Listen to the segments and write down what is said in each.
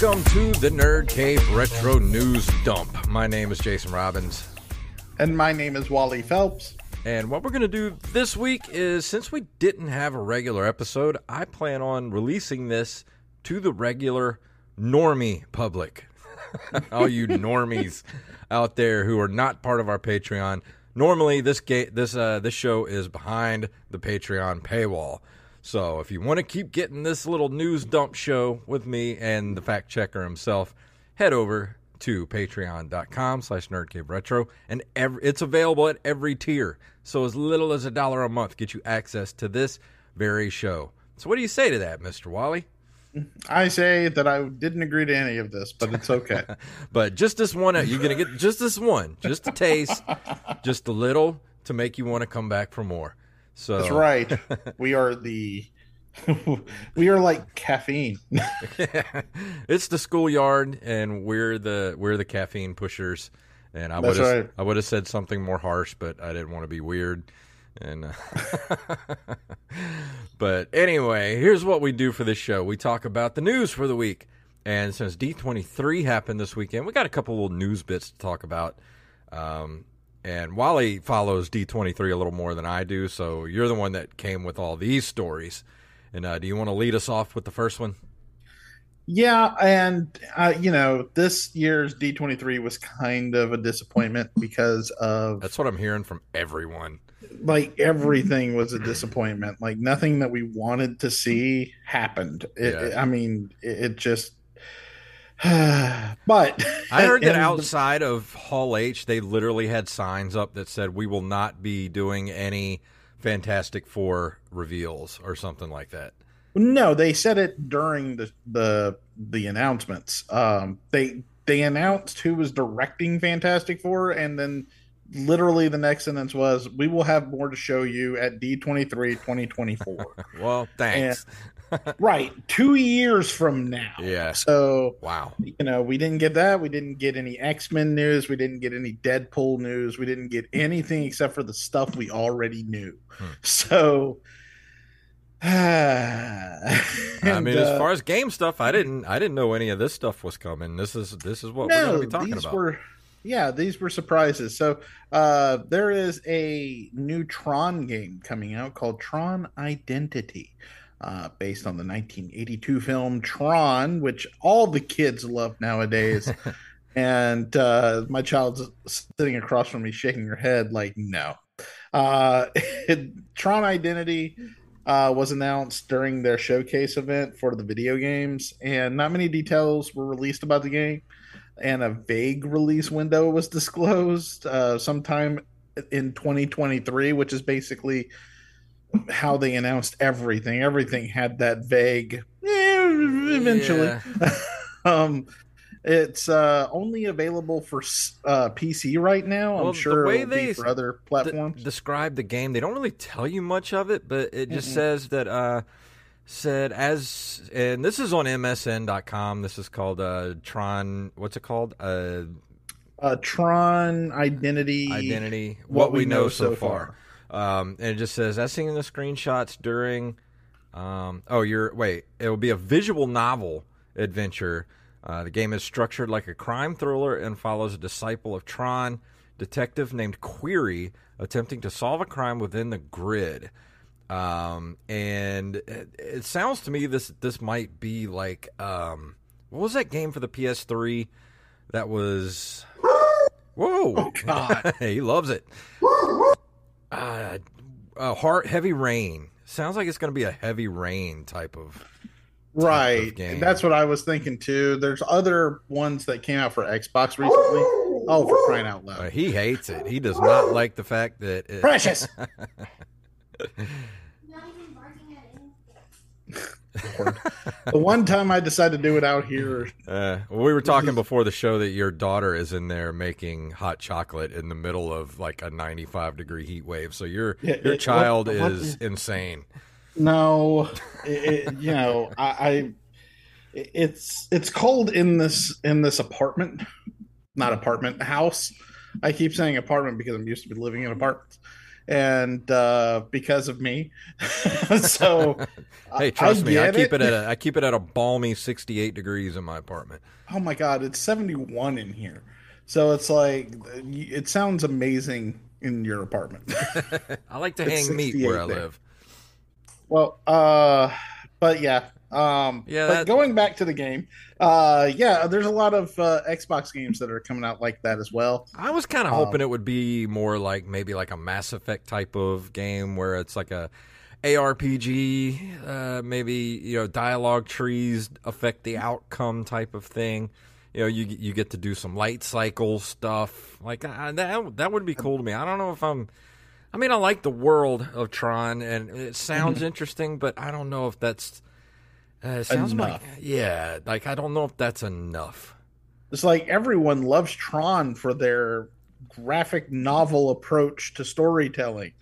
Welcome to the Nerd Cave Retro News Dump. My name is Jason Robbins. And my name is Wally Phelps. And what we're going to do this week is since we didn't have a regular episode, I plan on releasing this to the regular normie public. All you normies out there who are not part of our Patreon. Normally this ga- this uh, this show is behind the Patreon paywall. So if you want to keep getting this little news dump show with me and the fact checker himself, head over to patreon.com slash nerdcaveretro and every, it's available at every tier. So as little as a dollar a month get you access to this very show. So what do you say to that, Mr. Wally? I say that I didn't agree to any of this, but it's okay. but just this one, uh, you're going to get just this one, just a taste, just a little to make you want to come back for more. So That's right. We are the we are like caffeine. it's the schoolyard, and we're the we're the caffeine pushers. And I would have right. I would have said something more harsh, but I didn't want to be weird. And uh, but anyway, here's what we do for this show: we talk about the news for the week. And since D23 happened this weekend, we got a couple little news bits to talk about. Um, and Wally follows D23 a little more than I do, so you're the one that came with all these stories. And uh, do you want to lead us off with the first one? Yeah, and uh, you know, this year's D23 was kind of a disappointment because of That's what I'm hearing from everyone. Like everything was a disappointment. Like nothing that we wanted to see happened. It, yeah. I mean, it, it just but I heard that outside of Hall H, they literally had signs up that said, "We will not be doing any Fantastic Four reveals" or something like that. No, they said it during the the the announcements. Um, they they announced who was directing Fantastic Four, and then literally the next sentence was, "We will have more to show you at D23 2024." well, thanks. Right, two years from now. Yeah. So wow, you know, we didn't get that. We didn't get any X Men news. We didn't get any Deadpool news. We didn't get anything except for the stuff we already knew. Hmm. So. and, I mean, uh, as far as game stuff, I didn't, I didn't know any of this stuff was coming. This is, this is what no, we're going to be talking these about. Were, yeah, these were surprises. So uh, there is a new Tron game coming out called Tron Identity uh, based on the 1982 film Tron, which all the kids love nowadays. and uh, my child's sitting across from me, shaking her head like, no. Uh, Tron Identity uh, was announced during their showcase event for the video games, and not many details were released about the game. And a vague release window was disclosed uh, sometime in 2023, which is basically how they announced everything. Everything had that vague. Eh, eventually, yeah. um, it's uh, only available for uh, PC right now. I'm sure the way they for other platforms. D- describe the game, they don't really tell you much of it, but it just mm says that uh, said as and this is on MSN.com. This is called uh, Tron. What's it called? Uh, uh, Tron Identity. Identity. What, what we, know, know so far. far. Um, and it just says, in the screenshots during. Um, oh, you're wait. It will be a visual novel adventure. Uh, the game is structured like a crime thriller and follows a disciple of Tron, detective named Query, attempting to solve a crime within the grid. Um, and it, it, sounds to me this this might be like um, what was that game for the PS3 that was. Whoa! Oh, God, he loves it uh, a heart heavy rain. Sounds like it's going to be a heavy rain type of right. Of That's what I was thinking too. There's other ones that came out for Xbox recently. Oh, for crying out loud! Uh, he hates it. He does not like the fact that it... precious. the one time I decided to do it out here. Uh, well, we were talking before the show that your daughter is in there making hot chocolate in the middle of like a 95 degree heat wave. So your yeah, your it, child what, is what, insane. No, it, you know, I, I, it's it's cold in this in this apartment, not apartment house. I keep saying apartment because I'm used to be living in apartments and uh, because of me. so, hey, trust I me, I keep it. it at a, I keep it at a balmy sixty-eight degrees in my apartment. Oh my god, it's seventy-one in here. So it's like it sounds amazing in your apartment. I like to hang meat where I there. live. Well, uh, but yeah, um, yeah. But that... going back to the game, uh, yeah, there's a lot of uh, Xbox games that are coming out like that as well. I was kind of um, hoping it would be more like maybe like a Mass Effect type of game where it's like a ARPG, uh, maybe you know dialogue trees affect the outcome type of thing. You know, you you get to do some light cycle stuff like that. That would be cool to me. I don't know if I'm. I mean, I like the world of Tron, and it sounds interesting, but I don't know if that's uh, it sounds enough. like yeah, like I don't know if that's enough. It's like everyone loves Tron for their graphic novel approach to storytelling.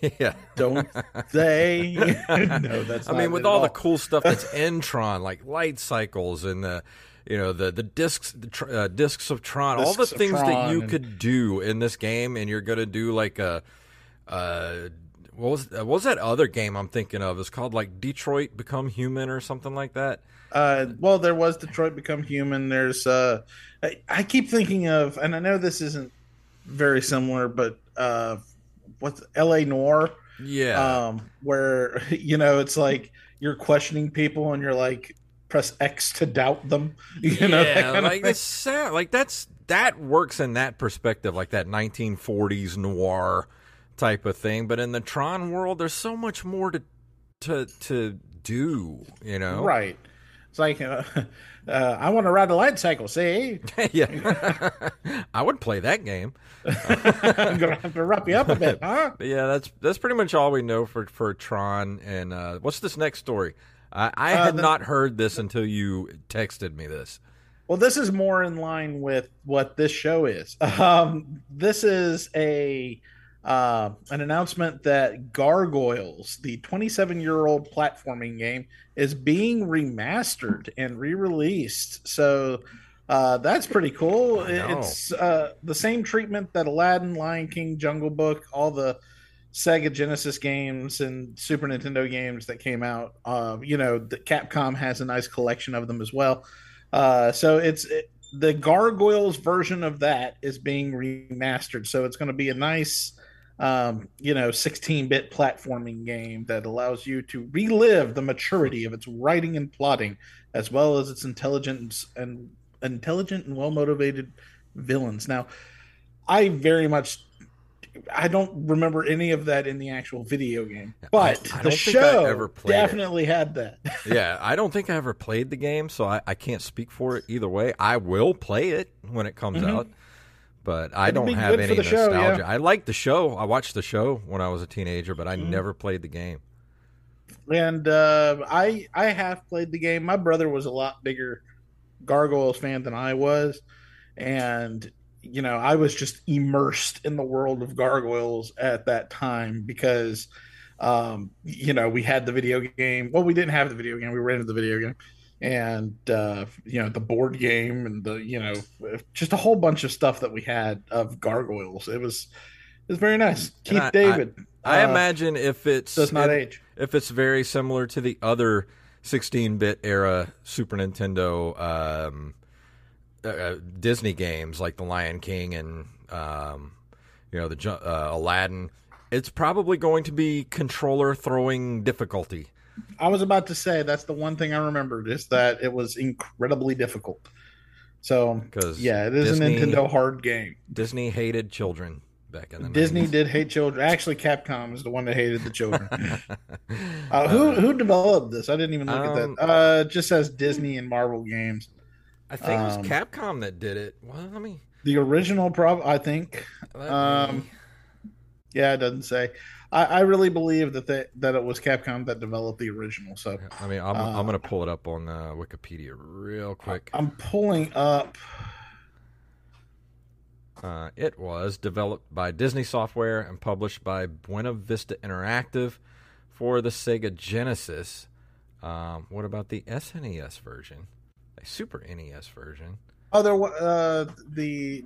yeah, don't they? no, that's. I mean, with all, all, the cool stuff that's in Tron, like light cycles and the, you know, the the discs, the uh, discs of Tron, discs all the things that you and... could do in this game, and you're gonna do like a. Uh, what was what was that other game I'm thinking of? It's called like Detroit Become Human or something like that. Uh, well, there was Detroit Become Human. There's uh, I, I, keep thinking of, and I know this isn't very similar, but uh, what's L.A. Noire? Yeah, um, where you know it's like you're questioning people and you're like press X to doubt them. You know, yeah, like it's sad. Like that's that works in that perspective, like that 1940s noir type of thing. But in the Tron world, there's so much more to to to do. You know, right? It's like uh, uh, I want to ride a light cycle. See, yeah, I would play that game. I'm gonna have to wrap you up a bit, huh? Yeah, that's that's pretty much all we know for for Tron. And uh, what's this next story? I, I uh, had the, not heard this until you texted me this. Well, this is more in line with what this show is. Um, this is a uh, an announcement that Gargoyles, the 27 year old platforming game, is being remastered and re released. So uh, that's pretty cool. It's uh, the same treatment that Aladdin, Lion King, Jungle Book, all the Sega Genesis games and Super Nintendo games that came out. Uh, you know, the Capcom has a nice collection of them as well. Uh, so it's it, the Gargoyles version of that is being remastered. So it's going to be a nice um, you know, 16-bit platforming game that allows you to relive the maturity of its writing and plotting, as well as its intelligence and intelligent and well-motivated villains. Now, I very much I don't remember any of that in the actual video game, but I, I the show definitely it. had that. yeah, I don't think I ever played the game, so I, I, can't speak for it either way. I will play it when it comes mm-hmm. out but I don't have any nostalgia. Show, yeah. I liked the show. I watched the show when I was a teenager, but I mm. never played the game. And uh, I I have played the game. My brother was a lot bigger Gargoyles fan than I was, and you know I was just immersed in the world of Gargoyles at that time because um, you know we had the video game. Well, we didn't have the video game. We rented the video game and uh, you know the board game and the you know just a whole bunch of stuff that we had of gargoyles. It was it was very nice. Keith I, David. I, I uh, imagine if it's does not if, age. If it's very similar to the other 16-bit era Super Nintendo um, uh, uh, Disney games like the Lion King and um, you know the uh, Aladdin, it's probably going to be controller throwing difficulty I was about to say that's the one thing I remembered is that it was incredibly difficult. So, because yeah, it is Disney, a Nintendo hard game. Disney hated children back in the Disney 90s. did hate children. Actually, Capcom is the one that hated the children. uh, who who developed this? I didn't even look um, at that. Um, uh, just says Disney and Marvel games. I think um, it was um, Capcom that did it. Well, let me. The original, prob I think. Um, yeah, it doesn't say. I, I really believe that they, that it was Capcom that developed the original. So I mean, I'm, uh, I'm going to pull it up on uh, Wikipedia real quick. I'm pulling up. Uh, it was developed by Disney Software and published by Buena Vista Interactive for the Sega Genesis. Um, what about the SNES version? A Super NES version. Oh, there uh, the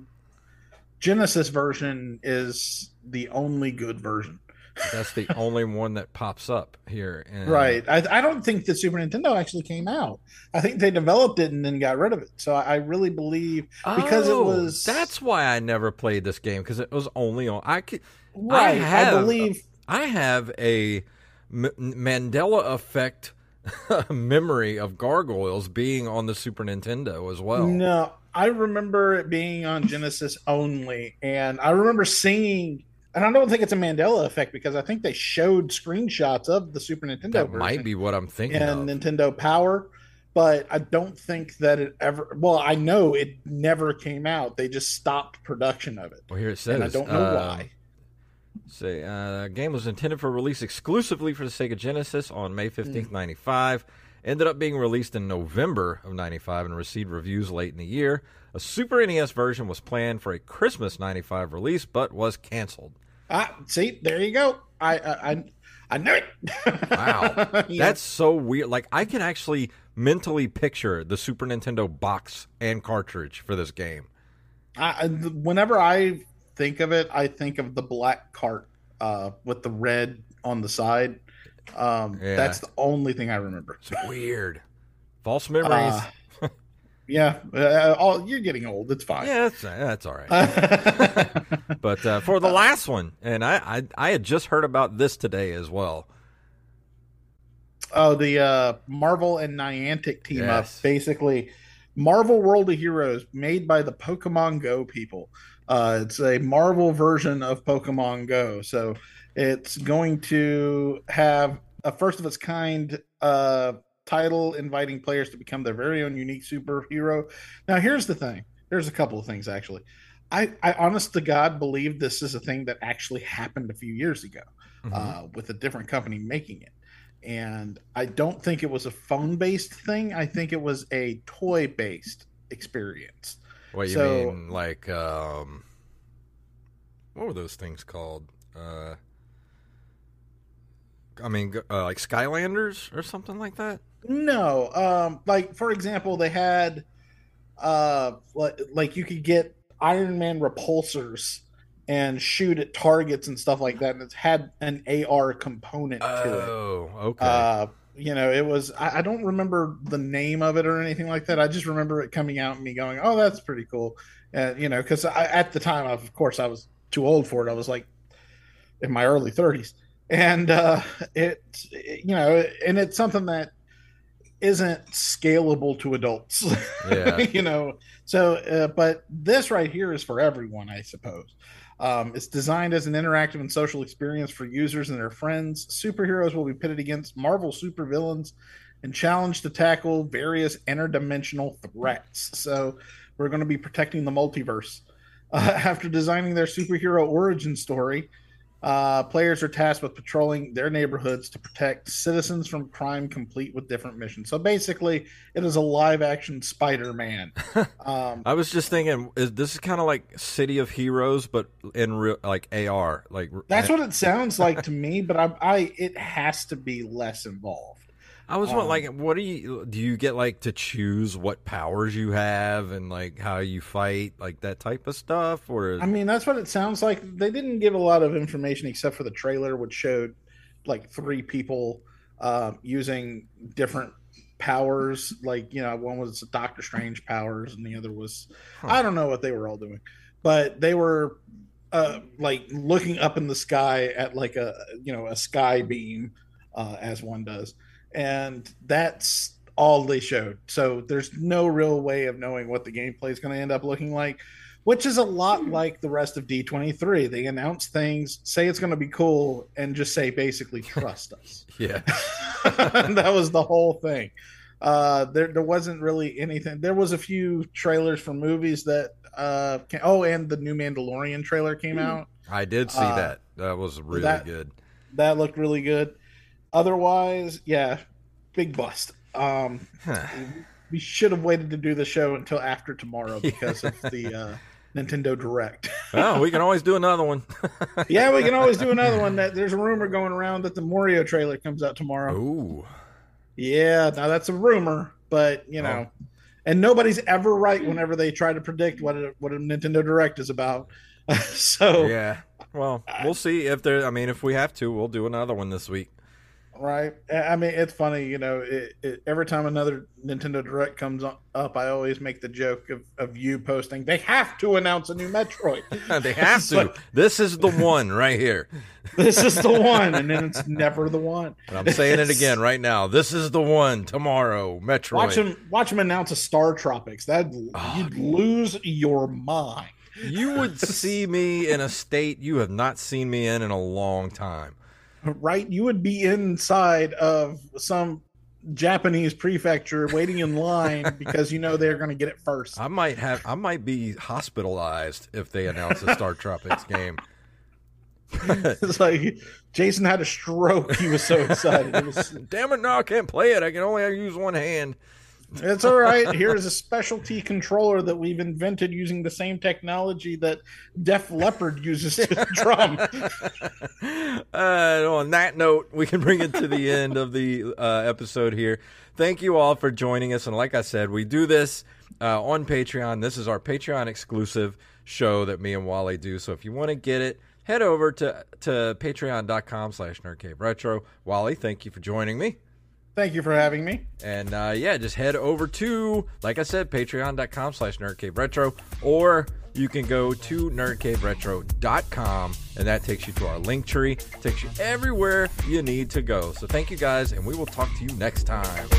Genesis version is the only good version. That's the only one that pops up here. And Right. I, I don't think the Super Nintendo actually came out. I think they developed it and then got rid of it. So I really believe because it Oh, was That's why I never played this game because it was only on. I could. right. I, have- believe I have a M- Mandela effect memory of gargoyles being on the Super Nintendo as well. no. I remember it being on Genesis only, and I remember seeing. And I don't think it's a Mandela effect because I think they showed screenshots of the Super Nintendo that version. might be what I'm thinking and of. Nintendo Power, but I don't think that it ever. Well, I know it never came out. They just stopped production of it, well, here it says. and I don't know um, why. Say, uh, game was intended for release exclusively for the Sega Genesis on May Hmm. 15th, 95. Ended up being released in November of 95 and received reviews late in the year. A Super NES version was planned for a Christmas 95 release, but was canceled. Ah, see, there you go. I I I, I knew it. Wow. Yeah. That's so weird. Like, I can actually mentally picture the Super Nintendo box and cartridge for this game. I, I- whenever I think of it, I think of the black cart uh, with the red on the side. Um, Yeah. That's the only thing I remember. It's weird. False memories. Uh, yeah, uh, all, you're getting old. It's fine. yeah, that's, that's all right. But uh, for the last one, and I, I I had just heard about this today as well. Oh, the uh, Marvel and Niantic team Yes. up. Basically, Marvel World of Heroes made by the Pokemon Go people. Uh, it's a Marvel version of Pokemon Go. So it's going to have a first of its kind uh, title inviting players to become their very own unique superhero. Now, here's the thing there's a couple of things actually. I, I honest to God believe this is a thing that actually happened a few years ago Mhm. uh, with a different company making it. And I don't think it was a phone based thing. I think it was a toy based experience. what you so- mean, like um, what were those things called? Uh, I mean, uh, like Skylanders or something like that. No, um, like for example, they had uh, like, like you could get Iron Man repulsors and shoot at targets and stuff like that, and it had an AR component to it. Oh, okay. Uh, you know, it was. I, I don't remember the name of it or anything like that. I just remember it coming out and me going, "Oh, that's pretty cool." And you know, because at the time, of course, I was too old for it. I was like in my early thirties, and uh, it, you know, and it's something that isn't scalable to adults. Yeah. you know. So, uh, but this right here is for everyone, I suppose. Um, it's designed as an interactive and social experience for users and their friends. Superheroes will be pitted against Marvel supervillains and challenged to tackle various interdimensional threats. So, we're going to be protecting the multiverse. Uh, after designing their superhero origin story, uh, players are tasked with patrolling their neighborhoods to protect citizens from crime, complete with different missions. So basically, it is a live-action Spider-Man. Um, I was just thinking, is this is kind of like City of Heroes, but in real, like AR, like that's what it sounds like to me, but I, I it has to be less involved. I was Um, want like, what do you do? You get like to choose what powers you have and like how you fight, like that type of stuff, or I mean, that's what it sounds like. They didn't give a lot of information except for the trailer, which showed like three people uh, using different powers. Like, you know, one was Doctor Strange powers, and the other was Huh. I don't know what they were all doing, but they were uh, like looking up in the sky at like a you know a sky beam, uh, as one does, and that's all they showed. So there's no real way of knowing what the gameplay is going to end up looking like which is a lot like the rest of D23. They announce things, say it's going to be cool, and just say basically trust us. yeah, that was the whole thing. Uh, there, there wasn't really anything. There was a few trailers for movies that. Uh, came, oh, and the new Mandalorian trailer came out. I did see Uh, that. That was really that- good. That looked really good. Otherwise, yeah, big bust. Um, we should have waited to do the show until after tomorrow because of the uh, Nintendo Direct. oh, we can always do another one. yeah, we can always do another one. That there's a rumor going around that the Mario trailer comes out tomorrow. Ooh, Yeah, now that's a rumor, but you know, and nobody's ever right whenever they try to predict what a, what a Nintendo Direct is about. so yeah. Well, we'll see if there. I mean, if we have to, we'll do another one this week. Right. I mean, it's funny, you know, it, it, every time another Nintendo Direct comes up, I always make the joke of, of you posting, they have to announce a new Metroid. they have to. Like, this is the one right here. this is the one. And then it's never the one. And I'm saying it again right now. This is the one tomorrow, Metroid. Watch him, watch him announce a Star Tropics. That oh, You'd lose your mind. You would see me in a state you have not seen me in in a long time right? You would be inside of some Japanese prefecture waiting in line because you know they're going to get it first. I might have I might be hospitalized if they announce a Star Tropics game. it's like Jason had a stroke. He was so excited. It was, Damn it! No, I can't play it. I can only use one hand. It's all right. Here's a specialty controller that we've invented using the same technology that Def Leppard uses to drum. Uh, on that note, we can bring it to the end of the uh, episode here. Thank you all for joining us. And like I said, we do this uh, on Patreon. This is our Patreon exclusive show that me and Wally do. So if you want to get it, head over to, to patreon.com slash nerdcave retro. Wally, thank you for joining me. Thank you for having me. And uh, yeah, just head over to, like I said, patreon.com slash nerdcaveretro, or you can go to nerdcaveretro.com, and that takes you to our link tree, takes you everywhere you need to go. So thank you guys, and we will talk to you next time.